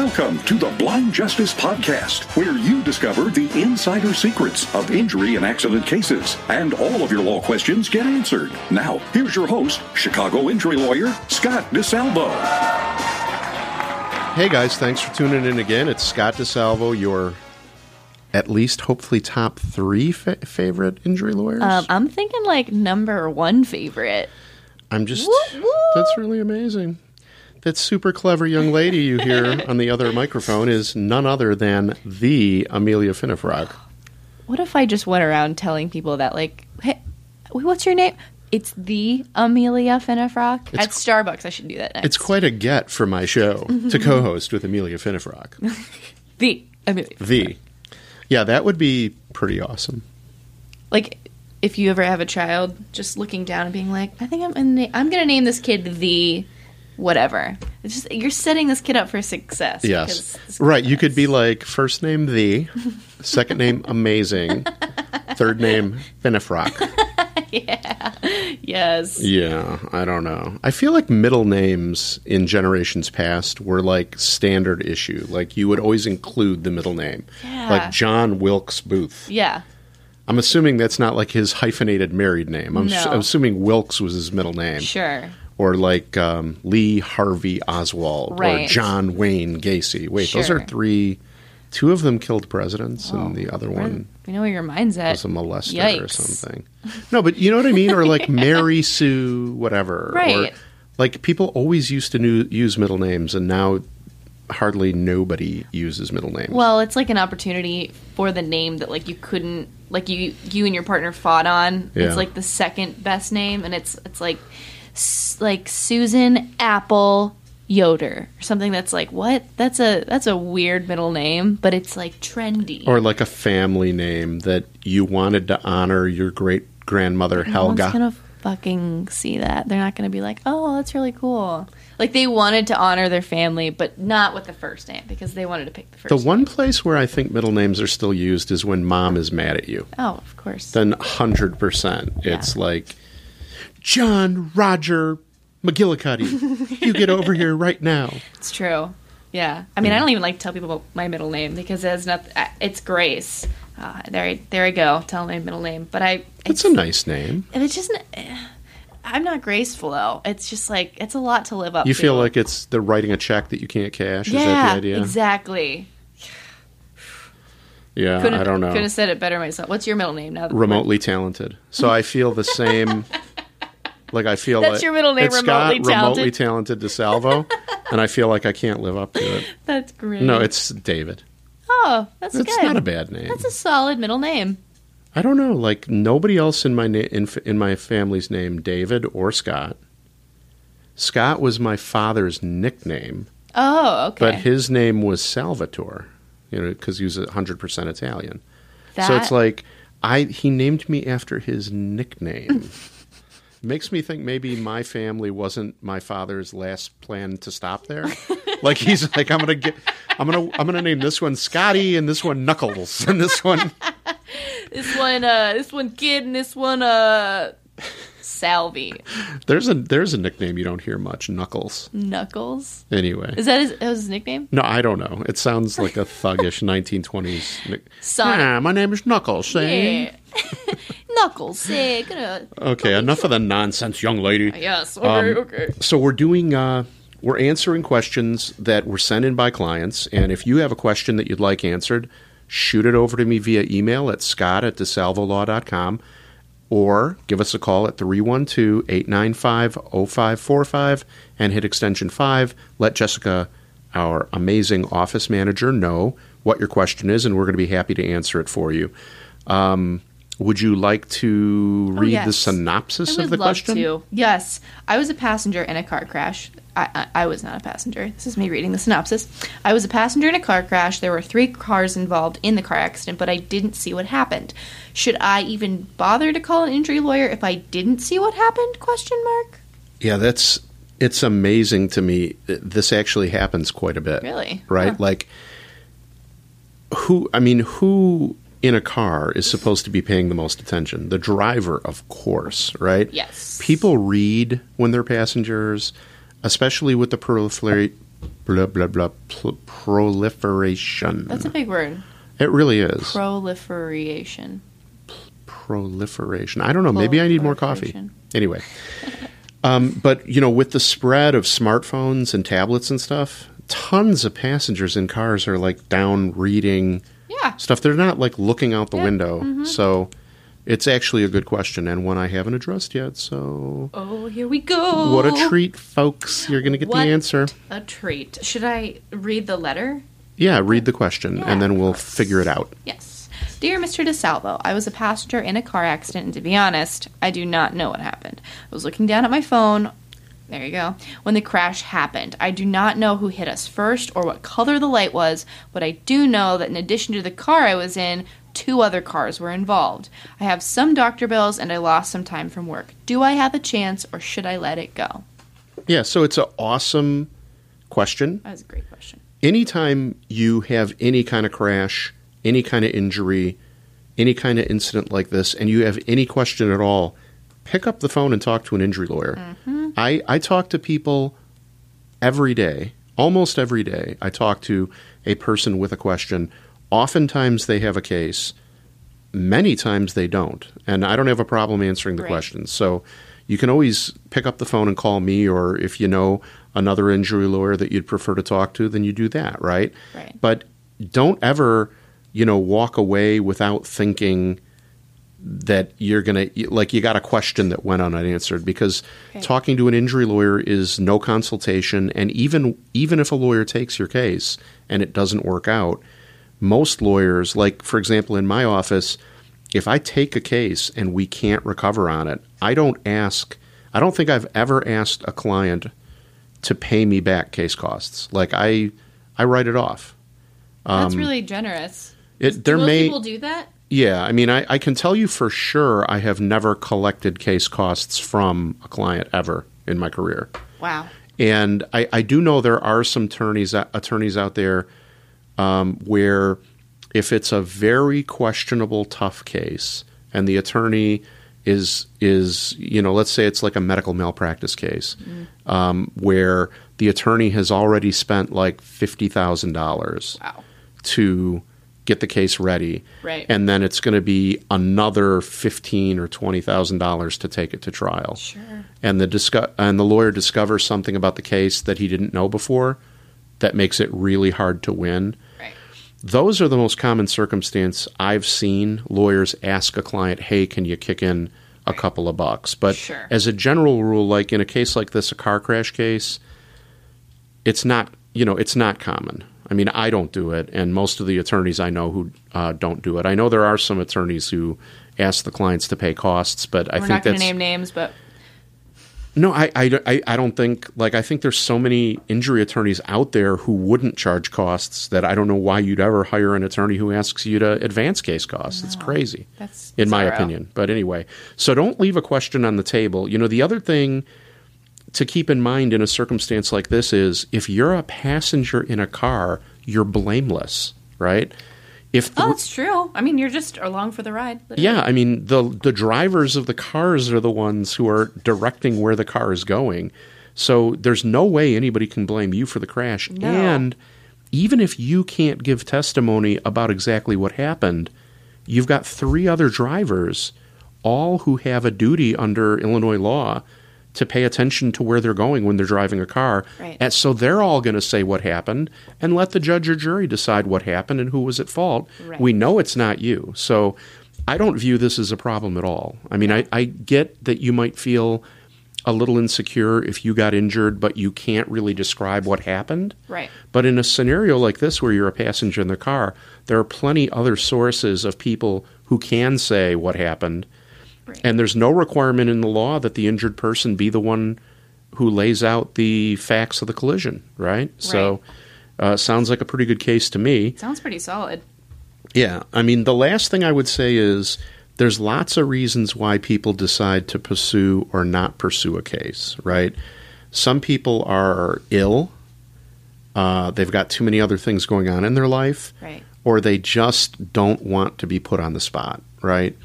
Welcome to the Blind Justice Podcast, where you discover the insider secrets of injury and accident cases, and all of your law questions get answered. Now, here's your host, Chicago injury lawyer Scott DeSalvo. Hey guys, thanks for tuning in again. It's Scott DeSalvo, your at least hopefully top three fa- favorite injury lawyers. Um, I'm thinking like number one favorite. I'm just Whoop, whoop. that's really amazing. That super clever young lady you hear on the other microphone is none other than the Amelia Finnefrock. What if I just went around telling people that, like, hey, what's your name? It's the Amelia Finnefrock at Starbucks. I should do that next. It's quite a get for my show to co-host with Amelia Finnefrock. the Amelia. The yeah, that would be pretty awesome. Like, if you ever have a child, just looking down and being like, I think I'm gonna na- I'm gonna name this kid the whatever. It's just you're setting this kid up for success. Yes. Right. You could be like first name the, second name amazing, third name Finnefrock. yes. Yeah, I don't know. I feel like middle names in generations past were like standard issue. Like you would always include the middle name. Yeah. Like John Wilkes Booth. Yeah. I'm assuming that's not like his hyphenated married name. I'm, No. I'm assuming Wilkes was his middle name. Sure. Or like um, Lee Harvey Oswald or John Wayne Gacy. Wait, those are three. Two of them killed presidents, and the other one we know where your mind's at. was a molester or something. No, but you know what I mean? Or like Mary Sue, whatever. Right. Or like people always used to nu- use middle names, and now hardly nobody uses middle names. Well, it's like an opportunity for the name that like you couldn't like you you and your partner fought on. Yeah. It's like the second best name, and it's it's like like Susan Apple Yoder or something that's like what that's a that's a weird middle name, but it's like trendy. or like a family name that you wanted to honor your great grandmother no one's Helga. gonna fucking see that. They're not gonna be like, oh, that's really cool. Like they wanted to honor their family, but not with the first name because they wanted to pick the first. The name. one place where I think middle names are still used is when mom is mad at you. Oh, of course. Then 100%. Yeah. It's like, John Roger McGillicuddy, you get over here right now. It's true. Yeah. I mean, I don't even like to tell people about my middle name because it's not. uh, It's Grace. Uh, there, I, there I go. Tell my middle name, but I. It's a nice name. And it's just. I'm not graceful though. It's just like it's a lot to live up. To. You to. feel like it's the writing a check that you can't cash. Is yeah, that the idea? exactly. Yeah, Couldn't, I don't know. Couldn't have said it better myself. What's your middle name now? remotely talented. So I feel the same. like I feel That's like your middle name, it's remotely got talented? remotely talented DeSalvo, and I feel like I can't live up to it. That's great. No, it's David. oh, that's It's good. not a bad name. That's a solid middle name. I don't know. Like nobody else in my na- in, f- in my family's name David or Scott. Scott was my father's nickname, Oh, okay. but his name was Salvatore. You know, because he was hundred percent Italian. that, So it's like I he named me after his nickname. Makes me think maybe my family wasn't my father's last plan to stop there. like he's like I'm gonna get I'm gonna I'm gonna name this one Scotty and this one Knuckles and this one this one, uh, this one kid, and this one, uh, Salvi there's a there's a nickname you don't hear much Knuckles. Knuckles. Anyway. Is that his, that was his nickname? no, I don't know. It sounds like a thuggish 1920s. Nick- Sonic. Ah, my name is Knuckles. See? Yeah. Knuckles, yeah, gonna. Okay, enough of the nonsense, young lady. Yes, okay, Um, okay. So we're doing uh, we're answering questions that were sent in by clients, and if you have a question that you'd like answered, shoot it over to me via email at scott at desalvolaw.com or give us a call at 312-895-0545 and hit extension 5. Let Jessica, our amazing office manager, know what your question is, and we're going to be happy to answer it for you. Um, would you like to oh, read the Oh, yes. synopsis I of the question? to. Yes, I was a passenger in a car crash. I, I, I was not a passenger. This is me reading the synopsis. I was a passenger in a car crash. There were three cars involved in the car accident, but I didn't see what happened. Should I even bother to call an injury lawyer if I didn't see what happened? Question mark. Yeah, that's it's amazing to me. This actually happens quite a bit. Really? Right? Huh. Like who I mean, who in a car is supposed to be paying the most attention? The driver, of course, right? Yes. People read when they're passengers, especially with the proliferate blah blah blah pl- proliferation. That's a big word. it really is Proliferation. proliferation. I don't know. Maybe I need more coffee. Anyway, um, but you know, with the spread of smartphones and tablets and stuff, tons of passengers in cars are like down reading. Stuff. They're not like looking out the Yeah, window. mhm. So it's actually a good question and one I haven't addressed yet. So Oh, here we go. what a treat, folks! You're going to get What the answer. A treat. Should I read the letter? Yeah, read the question Yeah, and then we'll figure it out. Yes. Dear Mr. DeSalvo, I was a passenger in a car accident, and to be honest, I do not know what happened. I was looking down at my phone. There you go. When the crash happened, I do not know who hit us first or what color the light was, but I do know that in addition to the car I was in, two other cars were involved. I have some doctor bills and I lost some time from work. Do I have a chance or should I let it go? Yeah, so it's an awesome question. That was a great question. anytime you have any kind of crash, any kind of injury, any kind of incident like this, and you have any question at all, pick up the phone and talk to an injury lawyer. Mm-hmm. I, I talk to people every day, almost every day. I talk to a person with a question. Oftentimes they have a case. Many times they don't. And I don't have a problem answering the Right. questions. So you can always pick up the phone and call me, or if you know another injury lawyer that you'd prefer to talk to, then you do that, right? Right. But don't ever, you know, walk away without thinking that you're going to like you got a question that went unanswered because Okay. talking to an injury lawyer is no consultation and even even if a lawyer takes your case and it doesn't work out most lawyers like for example in my office if I take a case and we can't recover on it I don't ask I don't think I've ever asked a client to pay me back case costs like I I write it off That's um, really generous. it there most may people do that? Yeah, I mean, I, I can tell you for sure I have never collected case costs from a client ever in my career. Wow. And I, I do know there are some attorneys attorneys out there um, where if it's a very questionable, tough case, and the attorney is is you know let's say it's like a medical malpractice case um, where the attorney has already spent like fifty thousand dollars Wow. to get the case ready, Right. and then it's going to be another fifteen or twenty thousand dollars to take it to trial. Sure. And the discu- and the lawyer discovers something about the case that he didn't know before that makes it really hard to win. Right. Those are the most common circumstance I've seen lawyers ask a client, "Hey, can you kick in a couple of bucks?" But Sure. as a general rule, like in a case like this, a car crash case, it's not you know it's not common. I mean, I don't do it, and most of the attorneys I know who uh, don't do it. I know there are some attorneys who ask the clients to pay costs, but I We're think not that's to name names, but no, I, I, I- I don't think like I think there's so many injury attorneys out there who wouldn't charge costs that I don't know why you'd ever hire an attorney who asks you to advance case costs. It's crazy, that's in my opinion. But anyway, so don't leave a question on the table. You know, the other thing to keep in mind in a circumstance like this is if you're a passenger in a car, you're blameless, right? If the, oh, it's true. I mean, you're just along for the ride. literally. yeah, I mean the the drivers of the cars are the ones who are directing where the car is going. So there's no way anybody can blame you for the crash. No. And even if you can't give testimony about exactly what happened, you've got three other drivers, all who have a duty under Illinois law to pay attention to where they're going when they're driving a car. Right. And so they're all going to say what happened and let the judge or jury decide what happened and who was at fault. Right. We know it's not you. So I don't view this as a problem at all. I mean, I, I get that you might feel a little insecure if you got injured, but you can't really describe what happened. Right. But in a scenario like this where you're a passenger in the car, there are plenty other sources of people who can say what happened. Right. And there's no requirement in the law that the injured person be the one who lays out the facts of the collision, right? So uh, sounds like a pretty good case to me. Sounds pretty solid. Yeah. I mean, the last thing I would say is there's lots of reasons why people decide to pursue or not pursue a case, right? Some people are ill, uh, they've got too many other things going on in their life, Right. or they just don't want to be put on the spot, right?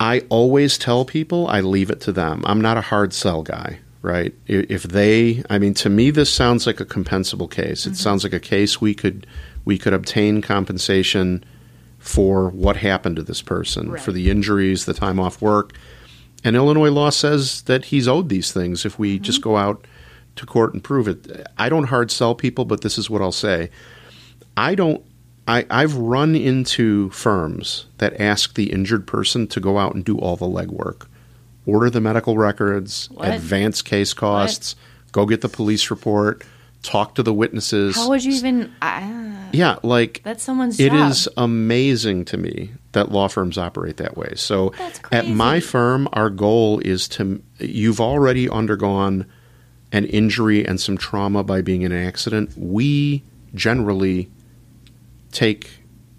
I always tell people I leave it to them. I'm not a hard sell guy, right? If they, I mean, to me, this sounds like a compensable case. It mm-hmm. sounds like a case we could we could obtain compensation for what happened to this person, Right. for the injuries, the time off work. And Illinois law says that he's owed these things if we just mm-hmm. go out to court and prove it. I don't hard sell people, but this is what I'll say. I don't. I, I've run into firms that ask the injured person to go out and do all the legwork, order the medical records, What? advance case costs, go get the police report, talk to the witnesses. How would you even? Ah, yeah, like that's someone's it job. is amazing to me that law firms operate that way. So at my firm, our goal is to you've already undergone an injury and some trauma by being in an accident. We generally take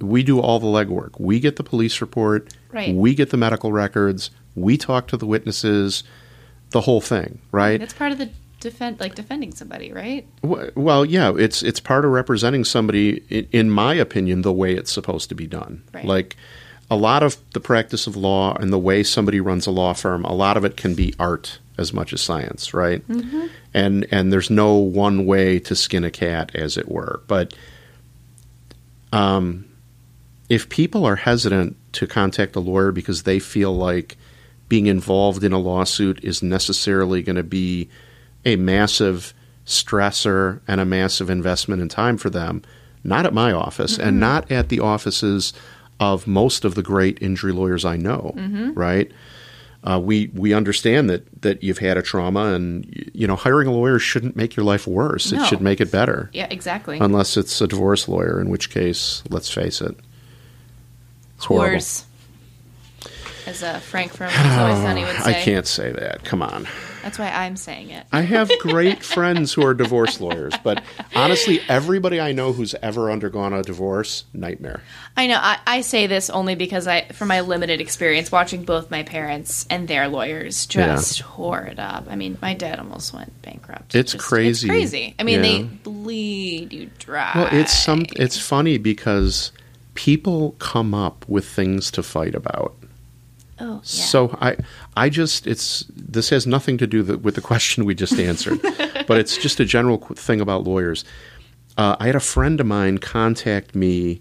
we do all the legwork. We get the police report, Right. we get the medical records, we talk to the witnesses, the whole thing, right? That's part of the defend, like defending somebody, right? Well, yeah, it's it's part of representing somebody, in, in my opinion, the way it's supposed to be done. Right. Like a lot of the practice of law and the way somebody runs a law firm, a lot of it can be art as much as science, right? Mm-hmm. And and there's no one way to skin a cat, as it were. But um, if people are hesitant to contact a lawyer because they feel like being involved in a lawsuit is necessarily going to be a massive stressor and a massive investment in time for them, not at my office and not at the offices of most of the great injury lawyers I know, right? Uh, we we understand that that you've had a trauma, and you know hiring a lawyer shouldn't make your life worse. No. It should make it better Yeah, exactly. unless it's a divorce lawyer, in which case, let's face it, it's horrible. Whores. As uh, Frank from It's Always Sunny would say. I can't say that. Come on. That's why I'm saying it. I have great friends who are divorce lawyers, but honestly, everybody I know who's ever undergone a divorce, nightmare. I know. I, I say this only because I, from my limited experience watching both my parents and their lawyers just whore it up. I mean, my dad almost went bankrupt. It's Just- crazy. It's crazy. I mean, they bleed you dry. Well, it's some. It's funny because people come up with things to fight about. Oh, yeah. So I, I just it's this has nothing to do th- with the question we just answered, but it's just a general thing about lawyers. Uh, I had a friend of mine contact me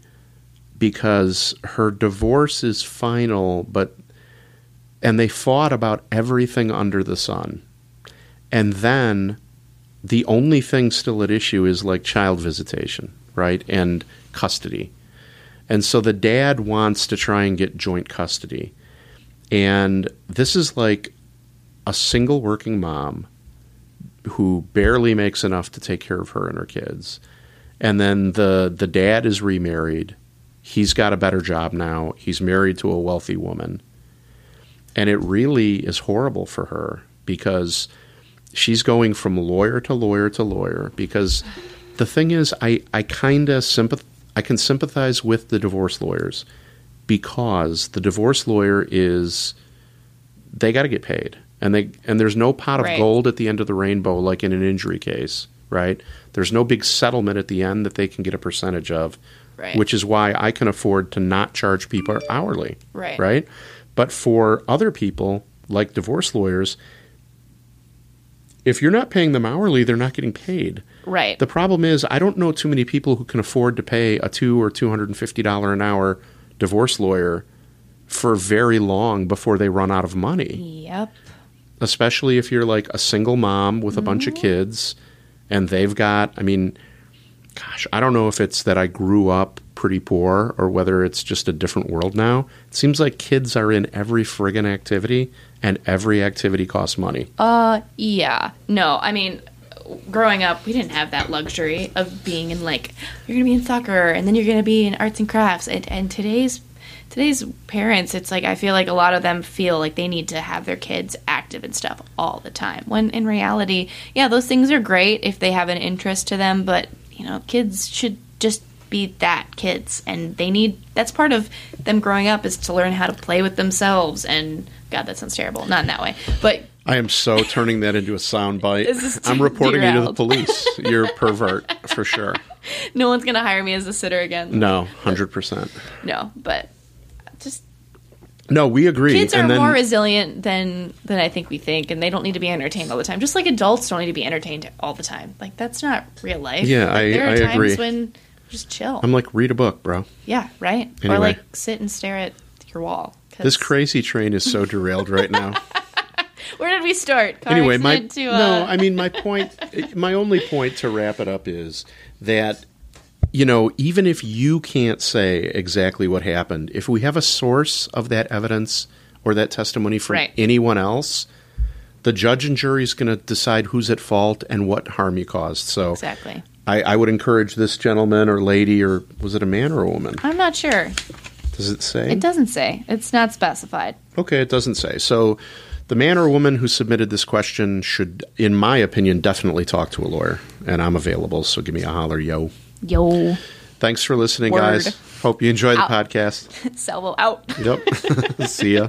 because her divorce is final, but and they fought about everything under the sun, and then the only thing still at issue is like child visitation, right, and custody, and so the dad wants to try and get joint custody. And this is like a single working mom who barely makes enough to take care of her and her kids. And then the the dad is remarried. He's got a better job now. He's married to a wealthy woman. And it really is horrible for her because she's going from lawyer to lawyer to lawyer because the thing is I I kind of sympath I can sympathize with the divorce lawyers because the divorce lawyer is they got to get paid and they and there's no pot of Right. gold at the end of the rainbow like in an injury case right there's no big settlement at the end that they can get a percentage of Right. which is why I can afford to not charge people hourly Right. right but for other people like divorce lawyers if you're not paying them hourly they're not getting paid right. the problem is, I don't know too many people who can afford to pay a two or two hundred and fifty dollar an hour divorce lawyer for very long before they run out of money. yep. Especially if you're like a single mom with a bunch of kids, and they've got. I mean, gosh, I don't know if it's that I grew up pretty poor or whether it's just a different world now. It seems like kids are in every friggin' activity, and every activity costs money. Uh, yeah. No, I mean, growing up, we didn't have that luxury of being in like you're gonna be in soccer and then you're gonna be in arts and crafts. And and today's today's parents, it's like I feel like a lot of them feel like they need to have their kids active and stuff all the time. When in reality, yeah, those things are great if they have an interest to them, but you know, kids should just be that kids and they need that's part of them growing up is to learn how to play with themselves and god that sounds terrible not in that way but I am so turning that into a sound bite. This I'm reporting you to the police. You're a pervert for sure. no one's gonna hire me as a sitter again No, hundred percent. no but just No, we agree. Kids are then, more resilient than than I think we think, and they don't need to be entertained all the time. Just like adults don't need to be entertained all the time. Like that's not real life. Yeah, Like, I- there are I times agree. when just chill. I'm like, read a book, bro. yeah, right. Anyway. Or like sit and stare at your wall. 'Cause- This crazy train is so derailed right now. Where did we start? Car anyway, my to, uh, no, I mean my point. My only point to wrap it up is that you know, even if you can't say exactly what happened, if we have a source of that evidence or that testimony from Right. anyone else, the judge and jury is going to decide who's at fault and what harm you caused. So, exactly. I, I would encourage this gentleman or lady, or was it a man or a woman? I'm not sure. Does it say? It doesn't say. It's not specified. Okay, it doesn't say. So the man or woman who submitted this question should, in my opinion, definitely talk to a lawyer. And I'm available, so give me a holler, yo. Yo, Thanks for listening, Word. guys. Hope you enjoy the Out. podcast. salvo out. Yep. See ya.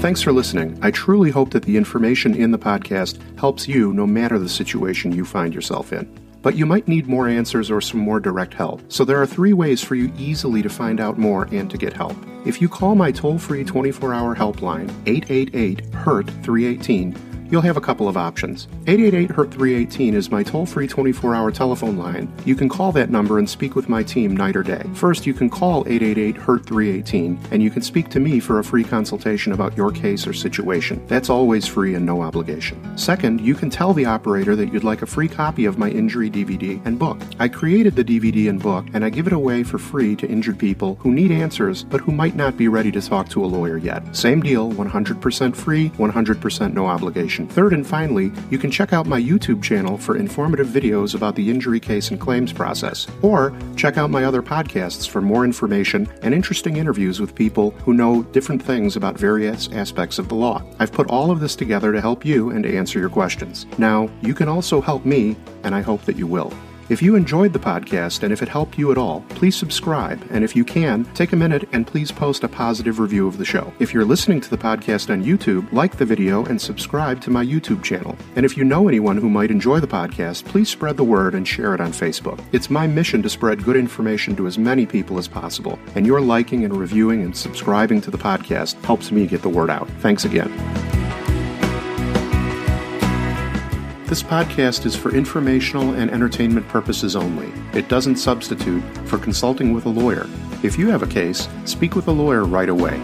Thanks for listening. I truly hope that the information in the podcast helps you no matter the situation you find yourself in. But you might need more answers or some more direct help. So there are three ways for you easily to find out more and to get help. If you call my toll free 24 hour helpline, 888 HURT 318, you'll have a couple of options. 888 HURT 318 is my toll free 24 hour telephone line. You can call that number and speak with my team night or day. First, you can call 888 HURT 318 and you can speak to me for a free consultation about your case or situation. That's always free and no obligation. Second, you can tell the operator that you'd like a free copy of my injury DVD and book. I created the DVD and book and I give it away for free to injured people who need answers but who might not be ready to talk to a lawyer yet. Same deal, 100% free, 100% no obligation. Third and finally, you can check out my YouTube channel for informative videos about the injury case and claims process, or check out my other podcasts for more information and interesting interviews with people who know different things about various aspects of the law. I've put all of this together to help you and to answer your questions. Now, you can also help me, and I hope that you will. If you enjoyed the podcast and if it helped you at all, please subscribe. And if you can, take a minute and please post a positive review of the show. If you're listening to the podcast on YouTube, like the video and subscribe to my YouTube channel. And if you know anyone who might enjoy the podcast, please spread the word and share it on Facebook. It's my mission to spread good information to as many people as possible. And your liking and reviewing and subscribing to the podcast helps me get the word out. Thanks again. This podcast is for informational and entertainment purposes only. It doesn't substitute for consulting with a lawyer. If you have a case, speak with a lawyer right away.